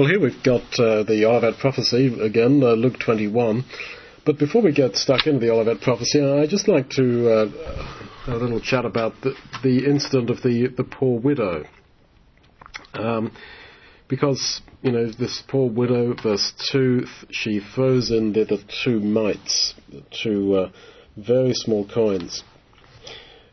Well, here we've got uh, the Olivet prophecy again, uh, Luke 21. But before we get stuck into the Olivet prophecy, I'd just like to uh, have a little chat about the, the incident of the, the poor widow. Um, because, you know, this poor widow, verse 2, she throws in the, the two mites, two uh, very small coins.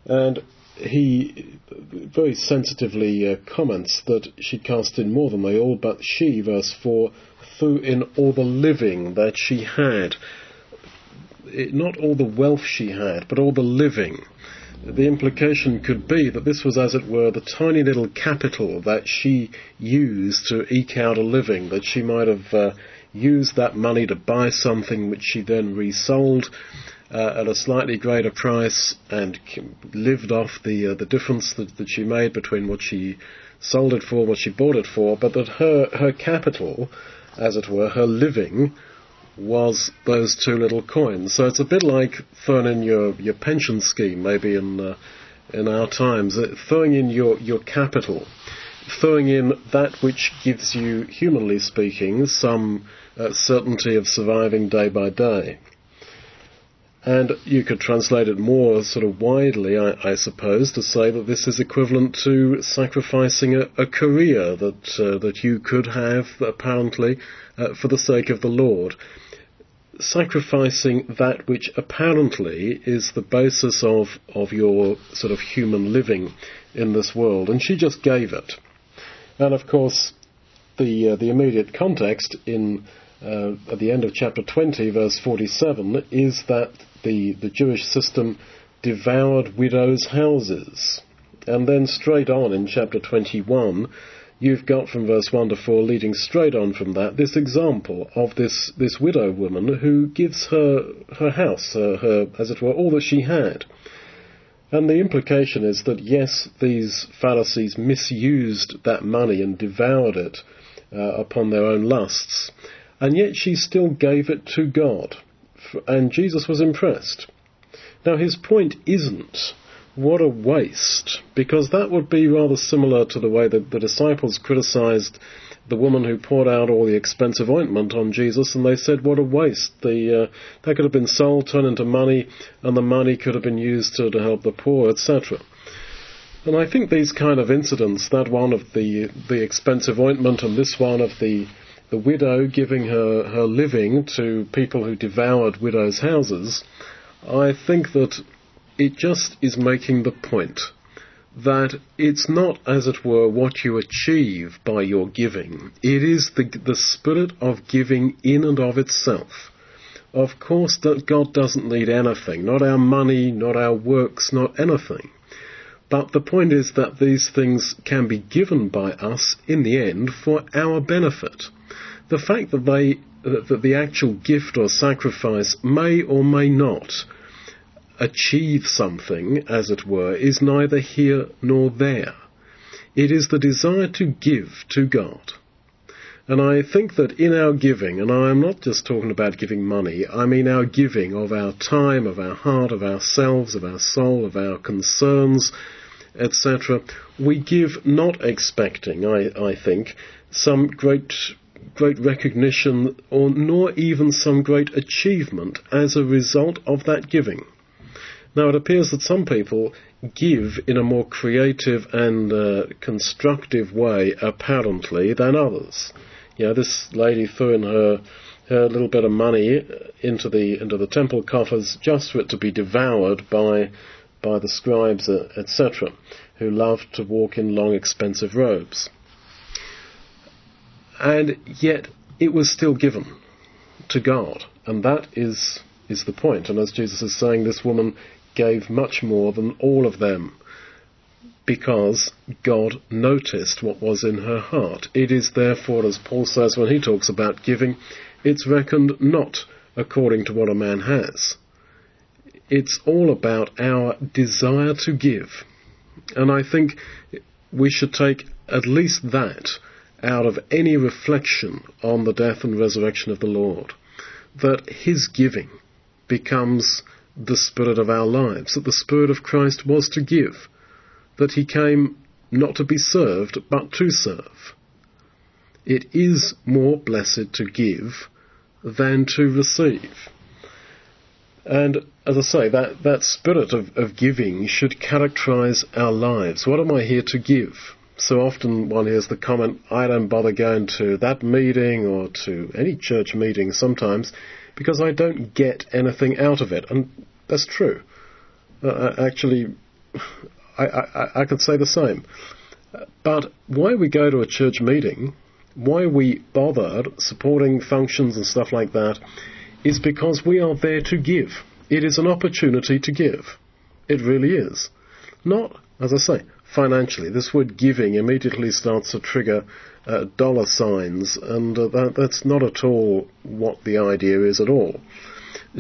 And he very sensitively uh, comments that she cast in more than they all, but she, verse 4, threw in all the living that she had. It, not all the wealth she had, but all the living. The implication could be that this was, as it were, the tiny little capital that she used to eke out a living, that she might have uh, used that money to buy something which she then resold uh, at a slightly greater price and lived off the uh, the difference that, that she made between what she sold it for, what she bought it for, but that her her capital, as it were, her living was those two little coins. So it's a bit like throwing in your, your pension scheme, maybe in uh, in our times, uh, throwing in your, your capital, throwing in that which gives you, humanly speaking, some uh, certainty of surviving day by day. And you could translate it more sort of widely, I, I suppose, to say that this is equivalent to sacrificing a, a career that uh, that you could have, apparently, uh, for the sake of the Lord. Sacrificing that which apparently is the basis of, of your sort of human living in this world. And she just gave it. And of course, the, uh, the immediate context in uh, at the end of chapter 20, verse 47, is that the, the Jewish system devoured widows' houses. And then straight on in chapter 21, you've got from verse 1 to 4, leading straight on from that, this example of this, this widow woman who gives her, her house, her, her, as it were, all that she had. And the implication is that yes, these Pharisees misused that money and devoured it uh, upon their own lusts, and yet she still gave it to God and Jesus was impressed. Now, his point isn't what a waste, because that would be rather similar to the way that the disciples criticized the woman who poured out all the expensive ointment on Jesus, and they said, "What a waste! The uh, that could have been sold, turned into money, and the money could have been used to, to help the poor, etc." And I think these kind of incidents, that one of the the expensive ointment, and this one of the the widow giving her, her living to people who devoured widows' houses, I think that it just is making the point that it's not, as it were, what you achieve by your giving. It is the, the spirit of giving in and of itself. Of course, God doesn't need anything, not our money, not our works, not anything. But the point is that these things can be given by us in the end for our benefit the fact that they that the actual gift or sacrifice may or may not achieve something, as it were, is neither here nor there. It is the desire to give to God. And I think that in our giving, and I am not just talking about giving money, I mean our giving of our time, of our heart, of ourselves, of our soul, of our concerns, etc., we give not expecting, I, I think, some great great recognition or nor even some great achievement as a result of that giving. Now it appears that some people give in a more creative and uh, constructive way apparently than others. You know, this lady threw in her her little bit of money into the into the temple coffers just for it to be devoured by by the scribes, uh, etc., who loved to walk in long expensive robes and yet it was still given to God, and that is is the point. And as Jesus is saying, this woman gave much more than all of them because God noticed what was in her heart. It is therefore, as Paul says when he talks about giving, it's reckoned not according to what a man has. It's all about our desire to give. And I think we should take at least that out of any reflection on the death and resurrection of the Lord, that His giving becomes the spirit of our lives, that the spirit of Christ was to give, that He came not to be served, but to serve. it is more blessed to give than to receive. And as I say, that, that spirit of, of giving should characterize our lives. What am I here to give? So often one hears the comment, I don't bother going to that meeting or to any church meeting sometimes because I don't get anything out of it. And that's true. Uh, actually, I, I, I could say the same. But why we go to a church meeting, why we bother supporting functions and stuff like that, is because we are there to give. It is an opportunity to give. It really is. Not, as I say, financially. This word giving immediately starts to trigger uh, dollar signs, and uh, that, that's not at all what the idea is at all.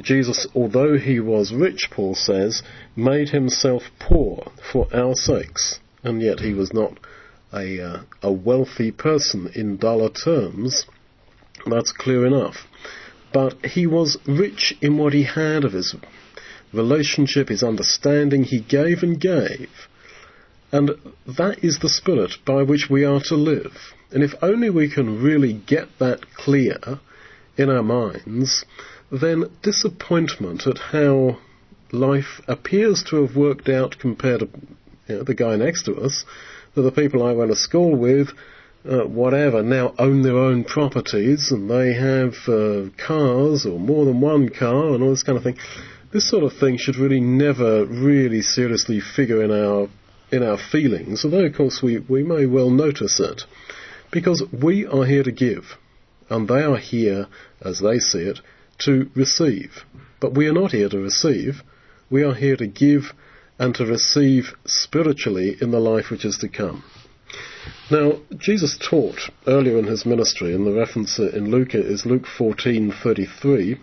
Jesus, although he was rich, Paul says, made himself poor for our sakes, and yet he was not a, uh, a wealthy person in dollar terms. That's clear enough but he was rich in what he had of his relationship, his understanding. He gave and gave. And that is the spirit by which we are to live. And if only we can really get that clear in our minds, then disappointment at how life appears to have worked out compared to you know, the guy next to us, that the people I went to school with, uh, whatever, now own their own properties and they have uh, cars or more than one car and all this kind of thing. This sort of thing should really never really seriously figure in our in our feelings, although of course we, we may well notice it, because we are here to give, and they are here, as they see it, to receive. But we are not here to receive, we are here to give and to receive spiritually in the life which is to come. Now, Jesus taught earlier in his ministry, and the reference in Luke is Luke 14:33,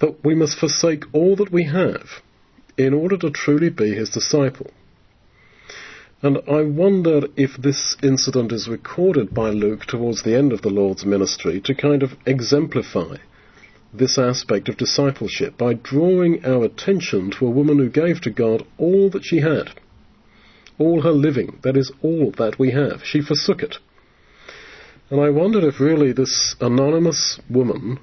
that we must forsake all that we have in order to truly be his disciple. And I wonder if this incident is recorded by Luke towards the end of the Lord's ministry to kind of exemplify this aspect of discipleship by drawing our attention to a woman who gave to God all that she had all her living, that is all that we have. She forsook it. And I wondered if really this anonymous woman,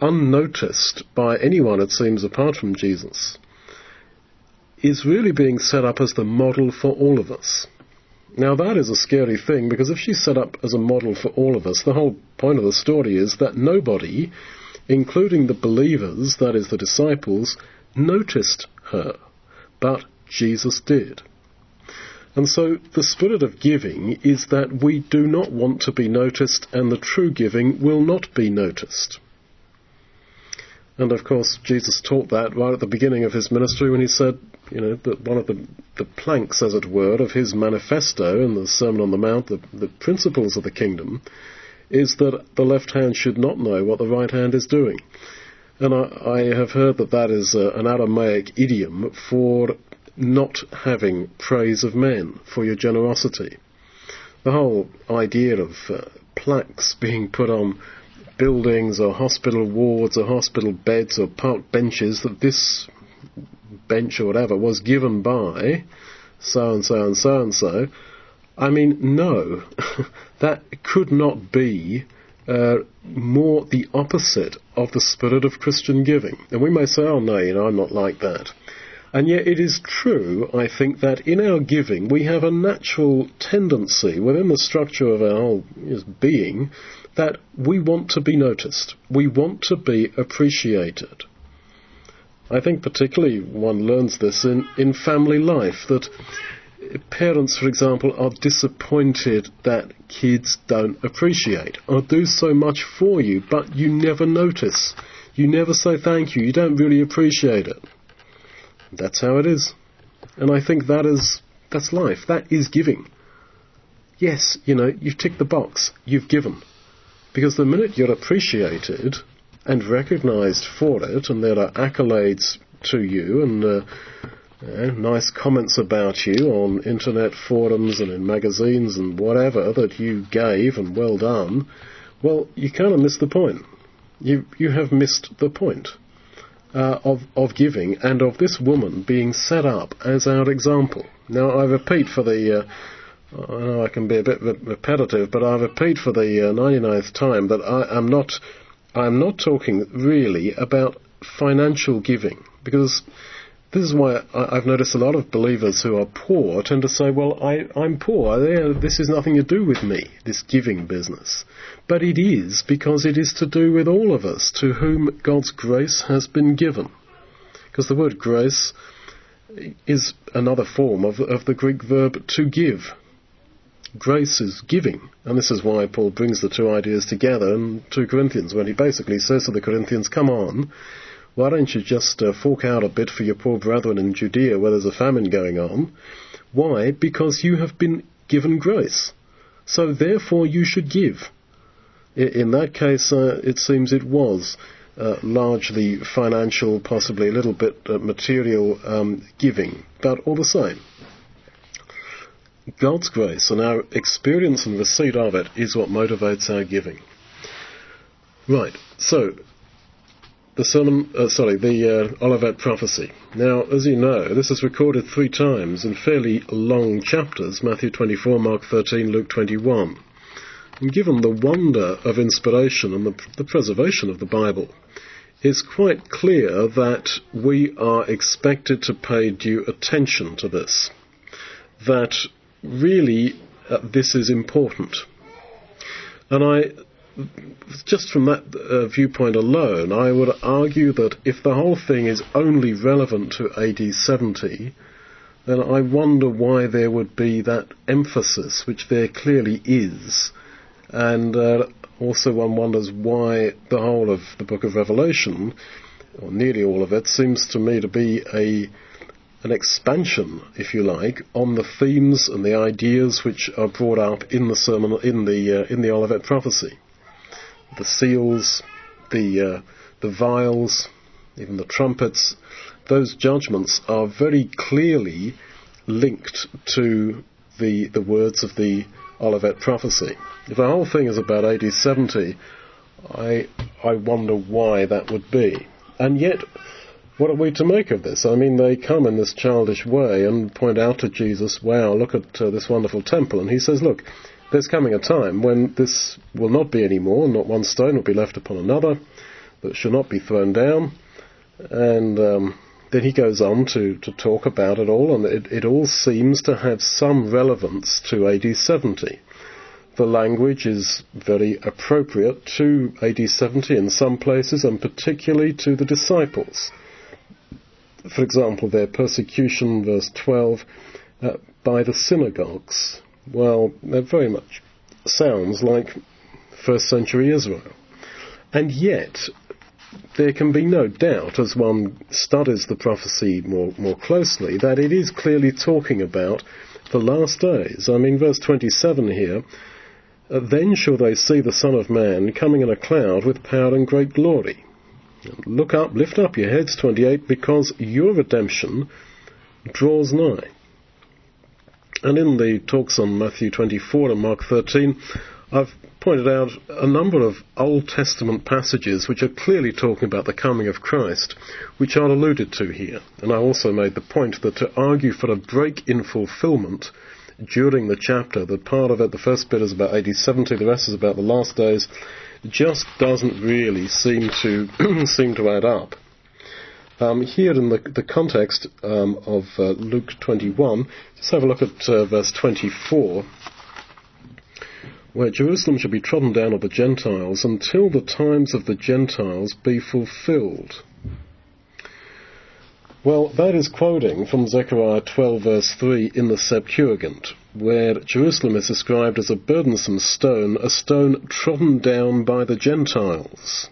unnoticed by anyone it seems apart from Jesus, is really being set up as the model for all of us. Now that is a scary thing because if she's set up as a model for all of us, the whole point of the story is that nobody, including the believers, that is the disciples, noticed her. But Jesus did. And so the spirit of giving is that we do not want to be noticed and the true giving will not be noticed. And of course, Jesus taught that right at the beginning of his ministry when he said, you know, that one of the, the planks, as it were, of his manifesto in the Sermon on the Mount, the, the principles of the kingdom, is that the left hand should not know what the right hand is doing. And I, I have heard that that is uh, an Aramaic idiom for not having praise of men for your generosity. The whole idea of uh, plaques being put on buildings or hospital wards or hospital beds or park benches that this bench or whatever was given by so and so and so and so. I mean, no, that could not be uh, more the opposite of the spirit of Christian giving. And we may say, oh no, you know, I'm not like that. And yet it is true, I think, that in our giving we have a natural tendency within the structure of our whole being that we want to be noticed. We want to be appreciated. I think particularly one learns this in, in family life, that parents, for example, are disappointed that kids don't appreciate or do so much for you, but you never notice. You never say thank you. You don't really appreciate it. That's how it is. And I think that is that's life. That is giving. Yes, you know, you've ticked the box. You've given. Because the minute you're appreciated and recognized for it, and there are accolades to you and uh, uh, nice comments about you on internet forums and in magazines and whatever that you gave and well done, well, you kind of missed the point. You you have missed the point uh, of, of giving and of this woman being set up as our example. Now, I repeat for the, uh, I know I can be a bit repetitive, but I repeat for the uh, 99th time that I am not, I'm not talking really about financial giving because this is why I've noticed a lot of believers who are poor tend to say, well, I, I'm poor. This has nothing to do with me, this giving business. But it is because it is to do with all of us to whom God's grace has been given. Because the word grace is another form of, of the Greek verb to give. Grace is giving, and this is why Paul brings the two ideas together in 2 Corinthians when he basically says to the Corinthians, come on, why don't you just uh, fork out a bit for your poor brethren in Judea where there's a famine going on? Why? Because you have been given grace. So therefore you should give. In that case, uh, it seems it was uh, largely financial, possibly a little bit uh, material um, giving, but all the same. God's grace and our experience and receipt of it is what motivates our giving. Right, so the sermon, uh, sorry, the uh, Olivet prophecy. Now, as you know, this is recorded three times in fairly long chapters Matthew 24, Mark 13, Luke 21. And given the wonder of inspiration and the, the preservation of the Bible, it's quite clear that we are expected to pay due attention to this. That really uh, this is important. And I just from that uh, viewpoint alone, I would argue that if the whole thing is only relevant to AD 70, then I wonder why there would be that emphasis, which there clearly is. And uh, also one wonders why the whole of the book of Revelation, or nearly all of it, seems to me to be a an expansion, if you like, on the themes and the ideas which are brought up in the sermon in the uh, in the Olivet prophecy the seals, the, uh, the vials, even the trumpets, those judgments are very clearly linked to the, the words of the Olivet prophecy. If the whole thing is about AD 70, I, I wonder why that would be. And yet, what are we to make of this? I mean, they come in this childish way and point out to Jesus, wow, look at uh, this wonderful temple. And he says, look, there's coming a time when this will not be any more, not one stone will be left upon another, that shall not be thrown down. And um, then he goes on to, to talk about it all, and it, it all seems to have some relevance to AD 70. The language is very appropriate to AD 70 in some places, and particularly to the disciples. For example, their persecution, verse 12, uh, by the synagogues well, that very much sounds like first century Israel. And yet, there can be no doubt, as one studies the prophecy more, more closely, that it is clearly talking about the last days. I mean, verse 27 here, uh, then shall they see the Son of Man coming in a cloud with power and great glory. Look up, lift up your heads, 28, because your redemption draws nigh. And in the talks on Matthew 24 and Mark 13, I've pointed out a number of Old Testament passages which are clearly talking about the coming of Christ, which are alluded to here. And I also made the point that to argue for a break in fulfillment during the chapter, that part of it, the first bit is about AD 70, the rest is about the last days, just doesn't really seem to seem to add up. Um, here in the, the context um, of uh, Luke 21, let's have a look at uh, verse 24, where Jerusalem shall be trodden down of the Gentiles until the times of the Gentiles be fulfilled. Well, that is quoting from Zechariah 12, verse 3 in the Septuagint, where Jerusalem is described as a burdensome stone, a stone trodden down by the Gentiles.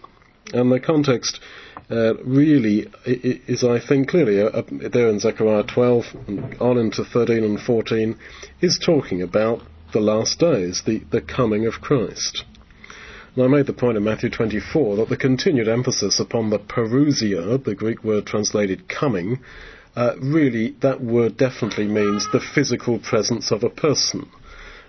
And the context uh, really is, I think, clearly uh, there in Zechariah 12 and on into 13 and 14, is talking about the last days, the, the coming of Christ. And I made the point in Matthew 24 that the continued emphasis upon the parousia, the Greek word translated coming, uh, really that word definitely means the physical presence of a person.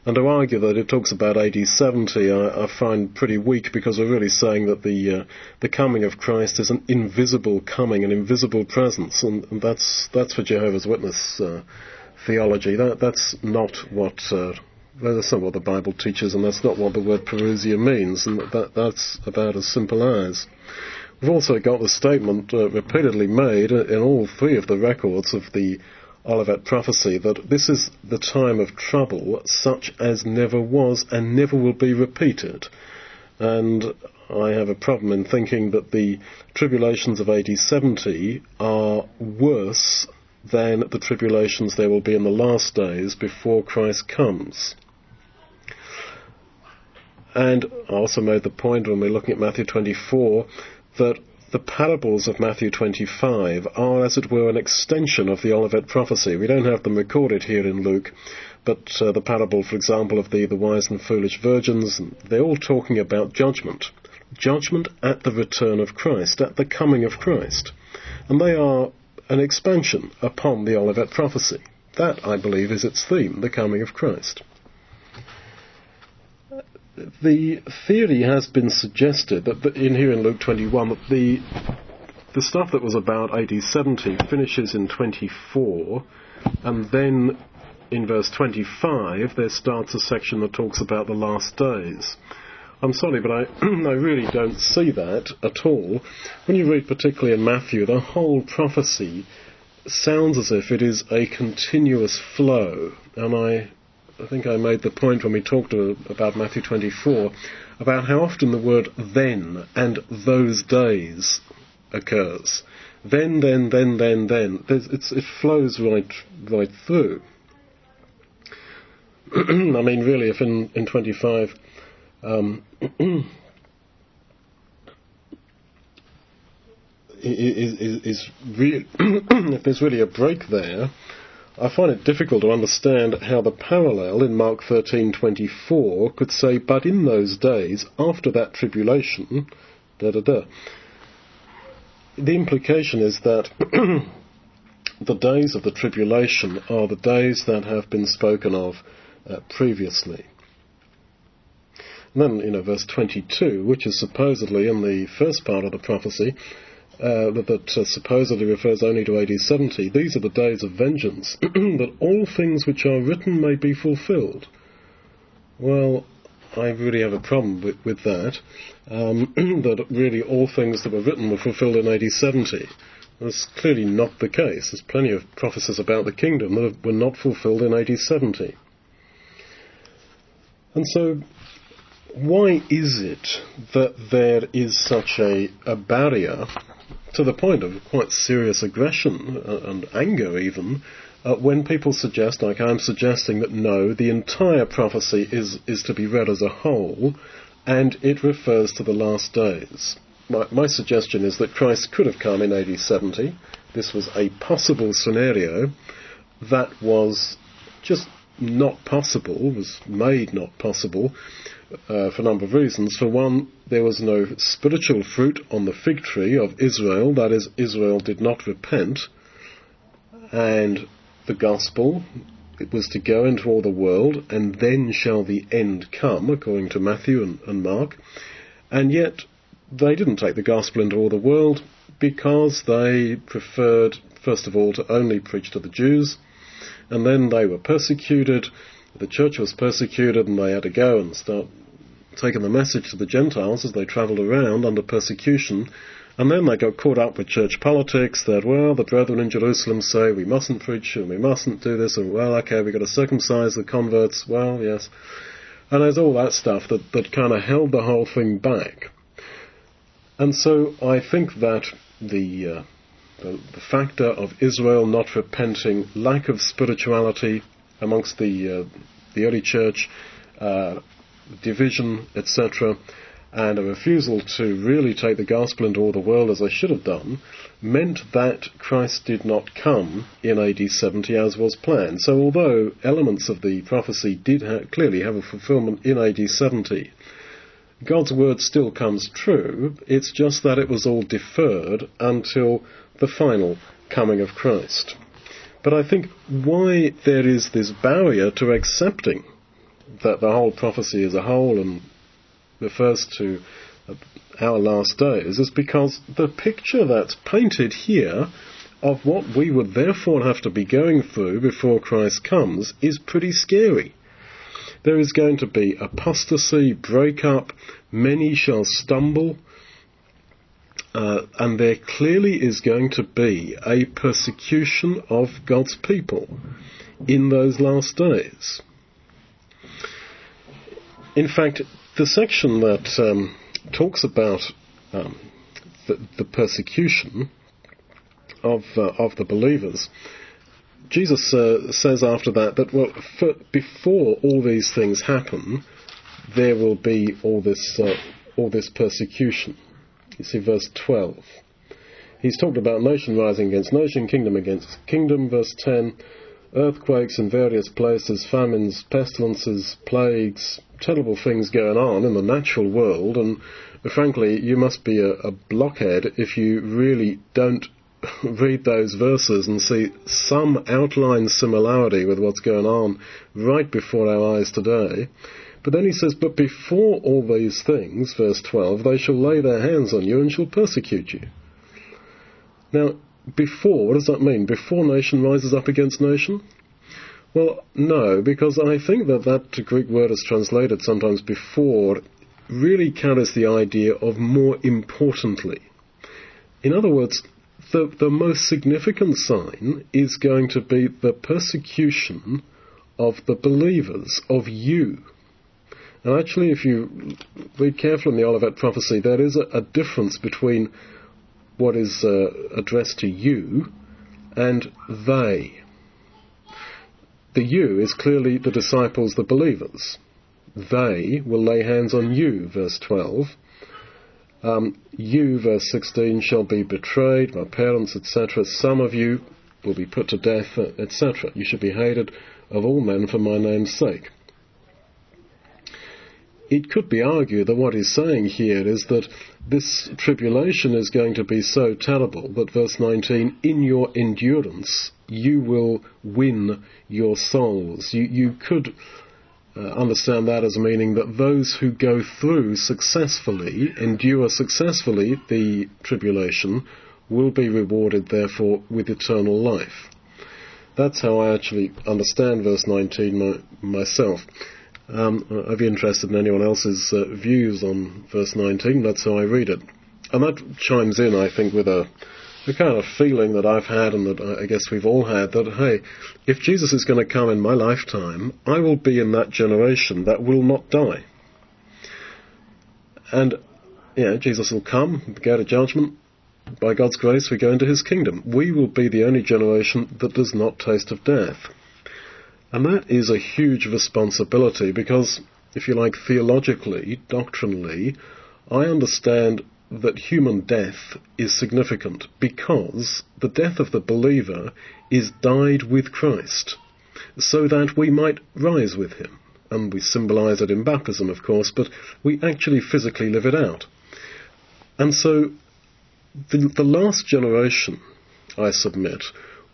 And to argue that it talks about AD 70, I, I find pretty weak because we're really saying that the uh, the coming of Christ is an invisible coming, an invisible presence, and, and that's that's for Jehovah's Witness uh, theology. That, that's not what uh, that's not what the Bible teaches, and that's not what the word parousia means, and that, that's about as simple as. We've also got the statement uh, repeatedly made in all three of the records of the Olivet prophecy that this is the time of trouble such as never was and never will be repeated. And I have a problem in thinking that the tribulations of AD 70 are worse than the tribulations there will be in the last days before Christ comes. And I also made the point when we're looking at Matthew 24 that the parables of Matthew 25 are, as it were, an extension of the Olivet prophecy. We don't have them recorded here in Luke, but uh, the parable, for example, of the, the wise and foolish virgins, they're all talking about judgment. Judgment at the return of Christ, at the coming of Christ. And they are an expansion upon the Olivet prophecy. That, I believe, is its theme, the coming of Christ the theory has been suggested that in here in Luke 21 that the the stuff that was about AD 70 finishes in 24, and then in verse 25 there starts a section that talks about the last days. I'm sorry, but I, I really don't see that at all. When you read particularly in Matthew, the whole prophecy sounds as if it is a continuous flow, and I I think I made the point when we talked about Matthew 24 about how often the word then and those days occurs. Then, then, then, then, then. it flows right, right through. I mean, really, if in, in 25, um, is, is, is if there's really a break there, I find it difficult to understand how the parallel in Mark 13:24 could say, "But in those days, after that tribulation, da da da." The implication is that the days of the tribulation are the days that have been spoken of uh, previously. And then, you know, verse 22, which is supposedly in the first part of the prophecy, uh, that uh, supposedly refers only to AD 70, these are the days of vengeance, that all things which are written may be fulfilled. Well, I really have a problem with, with that, um, that really all things that were written were fulfilled in AD 70. That's clearly not the case. There's plenty of prophecies about the kingdom that were not fulfilled in AD 70. And so, why is it that there is such a, a barrier to the point of quite serious aggression uh, and anger even, uh, when people suggest, like I'm suggesting, that no, the entire prophecy is, is to be read as a whole, and it refers to the last days. My, my suggestion is that Christ could have come in AD 70. This was a possible scenario that was just not possible, was made not possible uh, for a number of reasons. For one, there was no spiritual fruit on the fig tree of Israel, that is, Israel did not repent, and the gospel it was to go into all the world, and then shall the end come, according to Matthew and, and Mark. And yet, they didn't take the gospel into all the world because they preferred, first of all, to only preach to the Jews, and then they were persecuted, the church was persecuted and they had to go and start taking the message to the Gentiles as they travelled around under persecution. And then they got caught up with church politics that, well, the brethren in Jerusalem say we mustn't preach and we mustn't do this, and well, okay, we've got to circumcise the converts. Well, yes. And there's all that stuff that, that kind of held the whole thing back. And so I think that the, uh, the, the factor of Israel not repenting, lack of spirituality, amongst the uh, the early church, uh, division, etc., and a refusal to really take the gospel into all the world as they should have done, meant that Christ did not come in AD 70 as was planned. So, although elements of the prophecy did ha- clearly have a fulfillment in AD 70, God's word still comes true. It's just that it was all deferred until the final coming of Christ. But I think why there is this barrier to accepting that the whole prophecy as a whole and refers to uh, our last days is because the picture that's painted here of what we would therefore have to be going through before Christ comes is pretty scary. There is going to be apostasy, breakup, many shall stumble, uh, and there clearly is going to be a persecution of God's people in those last days. In fact, the section that um, talks about um, the, the, persecution of uh, of the believers, Jesus uh, says after that that well, for, before all these things happen, there will be all this uh, all this persecution. You see, verse twelve. He's talked about nation rising against nation, kingdom against kingdom. Verse ten earthquakes in various places, famines, pestilences, plagues, terrible things going on in the natural world, and uh, frankly, you must be a, a blockhead if you really don't read those verses and see some outline similarity with what's going on right before our eyes today. But then he says, But before all these things, verse 12, they shall lay their hands on you and shall persecute you. Now, before, what does that mean? Before nation rises up against nation? Well, no, because I think that that Greek word is translated sometimes before really carries the idea of more importantly. In other words, the, the most significant sign is going to be the persecution of the believers, of you. And actually, if you read carefully in the Olivet prophecy, there is a, a difference between what is uh, addressed to you and they. The you is clearly the disciples, the believers. They will lay hands on you, verse 12. Um, you, verse 16, shall be betrayed by parents, etc. Some of you will be put to death, etc. You should be hated of all men for my name's sake it could be argued that what he's saying here is that this tribulation is going to be so terrible that verse 19, in your endurance, you will win your souls. You, you could uh, understand that as meaning that those who go through successfully, endure successfully the tribulation, will be rewarded, therefore, with eternal life. That's how I actually understand verse 19 my, myself. Um, I'd be interested in anyone else's uh, views on verse 19. That's how I read it. And that chimes in, I think, with a, kind of feeling that I've had and that I guess we've all had that, hey, if Jesus is going to come in my lifetime, I will be in that generation that will not die. And, yeah, Jesus will come, go to judgment. By God's grace, we go into his kingdom. We will be the only generation that does not taste of death. And that is a huge responsibility because, if you like, theologically, doctrinally, I understand that human death is significant because the death of the believer is died with Christ, so that we might rise with him. And we symbolize it in baptism, of course, but we actually physically live it out. And so the, the last generation, I submit,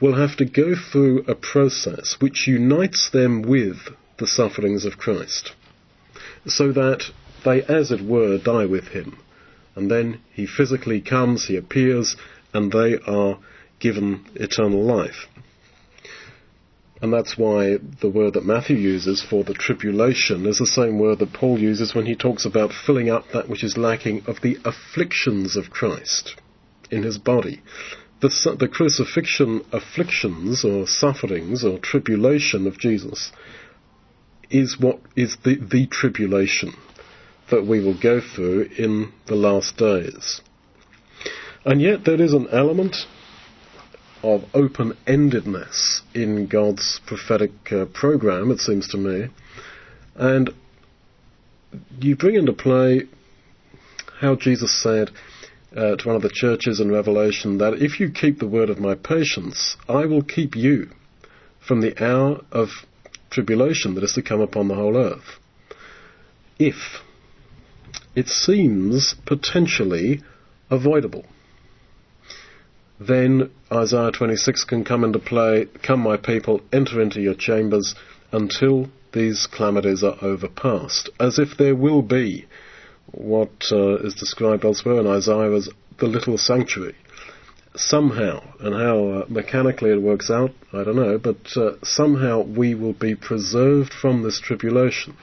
will have to go through a process which unites them with the sufferings of Christ, so that they, as it were, die with him. And then he physically comes, he appears, and they are given eternal life. And that's why the word that Matthew uses for the tribulation is the same word that Paul uses when he talks about filling up that which is lacking of the afflictions of Christ in his body the, the crucifixion afflictions or sufferings or tribulation of Jesus is what is the, the tribulation that we will go through in the last days. And yet there is an element of open-endedness in God's prophetic uh, program, it seems to me. And you bring into play how Jesus said, uh, to one of the churches in Revelation that if you keep the word of my patience, I will keep you from the hour of tribulation that is to come upon the whole earth. If it seems potentially avoidable, then Isaiah 26 can come into play. Come, my people, enter into your chambers until these calamities are overpast, as if there will be what uh, is described elsewhere in Isaiah as the little sanctuary. somehow, and how uh, mechanically it works out, I don't know, but uh, somehow we will be preserved from this tribulation.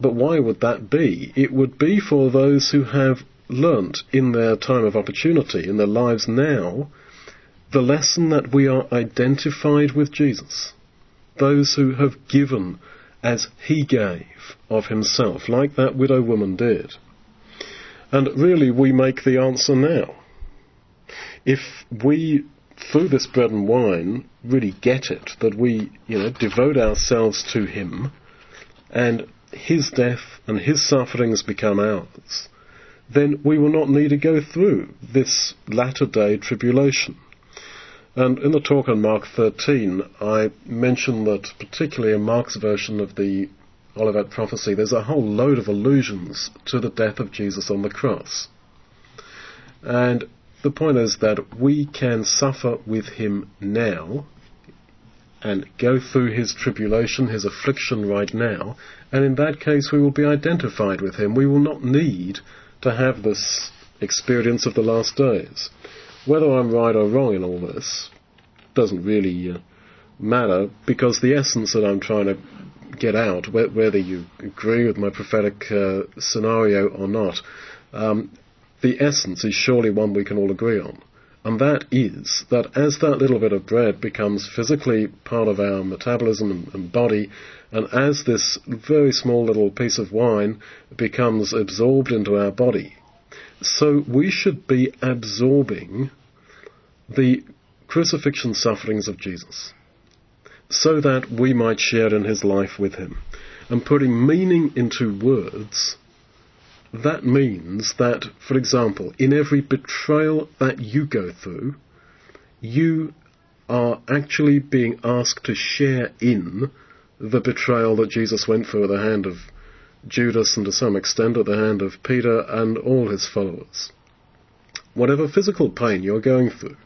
But why would that be? It would be for those who have learnt in their time of opportunity, in their lives now, the lesson that we are identified with Jesus. Those who have given as he gave of himself, like that widow woman did. And really, we make the answer now. If we, through this bread and wine, really get it, that we, you know, devote ourselves to him, and his death and his sufferings become ours, then we will not need to go through this latter day tribulation. And in the talk on Mark 13, I mentioned that particularly in Mark's version of the Olivet prophecy, there's a whole load of allusions to the death of Jesus on the cross. And the point is that we can suffer with him now and go through his tribulation, his affliction right now, and in that case we will be identified with him. We will not need to have this experience of the last days. Whether I'm right or wrong in all this doesn't really uh, matter because the essence that I'm trying to get out, wh- whether you agree with my prophetic uh, scenario or not, um, the essence is surely one we can all agree on. And that is that as that little bit of bread becomes physically part of our metabolism and, and body, and as this very small little piece of wine becomes absorbed into our body, so we should be absorbing the crucifixion sufferings of Jesus so that we might share in his life with him. And putting meaning into words, that means that, for example, in every betrayal that you go through, you are actually being asked to share in the betrayal that Jesus went through at the hand of Judas and to some extent at the hand of Peter and all his followers. Whatever physical pain you're going through,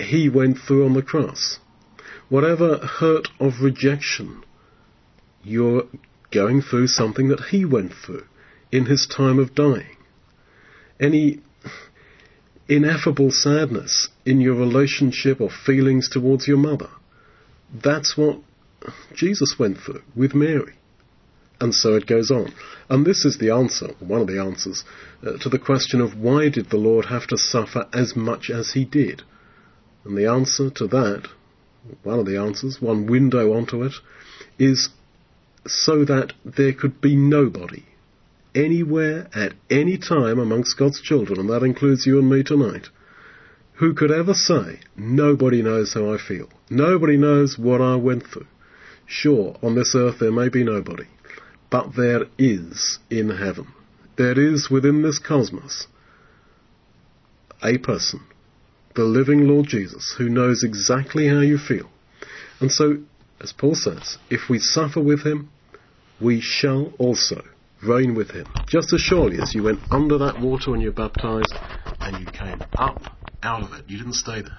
he went through on the cross. Whatever hurt of rejection, you're going through something that he went through in his time of dying. Any ineffable sadness in your relationship or feelings towards your mother, that's what Jesus went through with Mary. And so it goes on. And this is the answer, one of the answers, uh, to the question of why did the Lord have to suffer as much as he did? And the answer to that, one of the answers, one window onto it, is so that there could be nobody, anywhere, at any time amongst God's children, and that includes you and me tonight, who could ever say, nobody knows how I feel. Nobody knows what I went through. Sure, on this earth there may be nobody, but there is in heaven. There is within this cosmos a person the living Lord Jesus, who knows exactly how you feel. And so, as Paul says, if we suffer with him, we shall also reign with him. Just as surely as you went under that water when you were baptized and you came up out of it. You didn't stay there.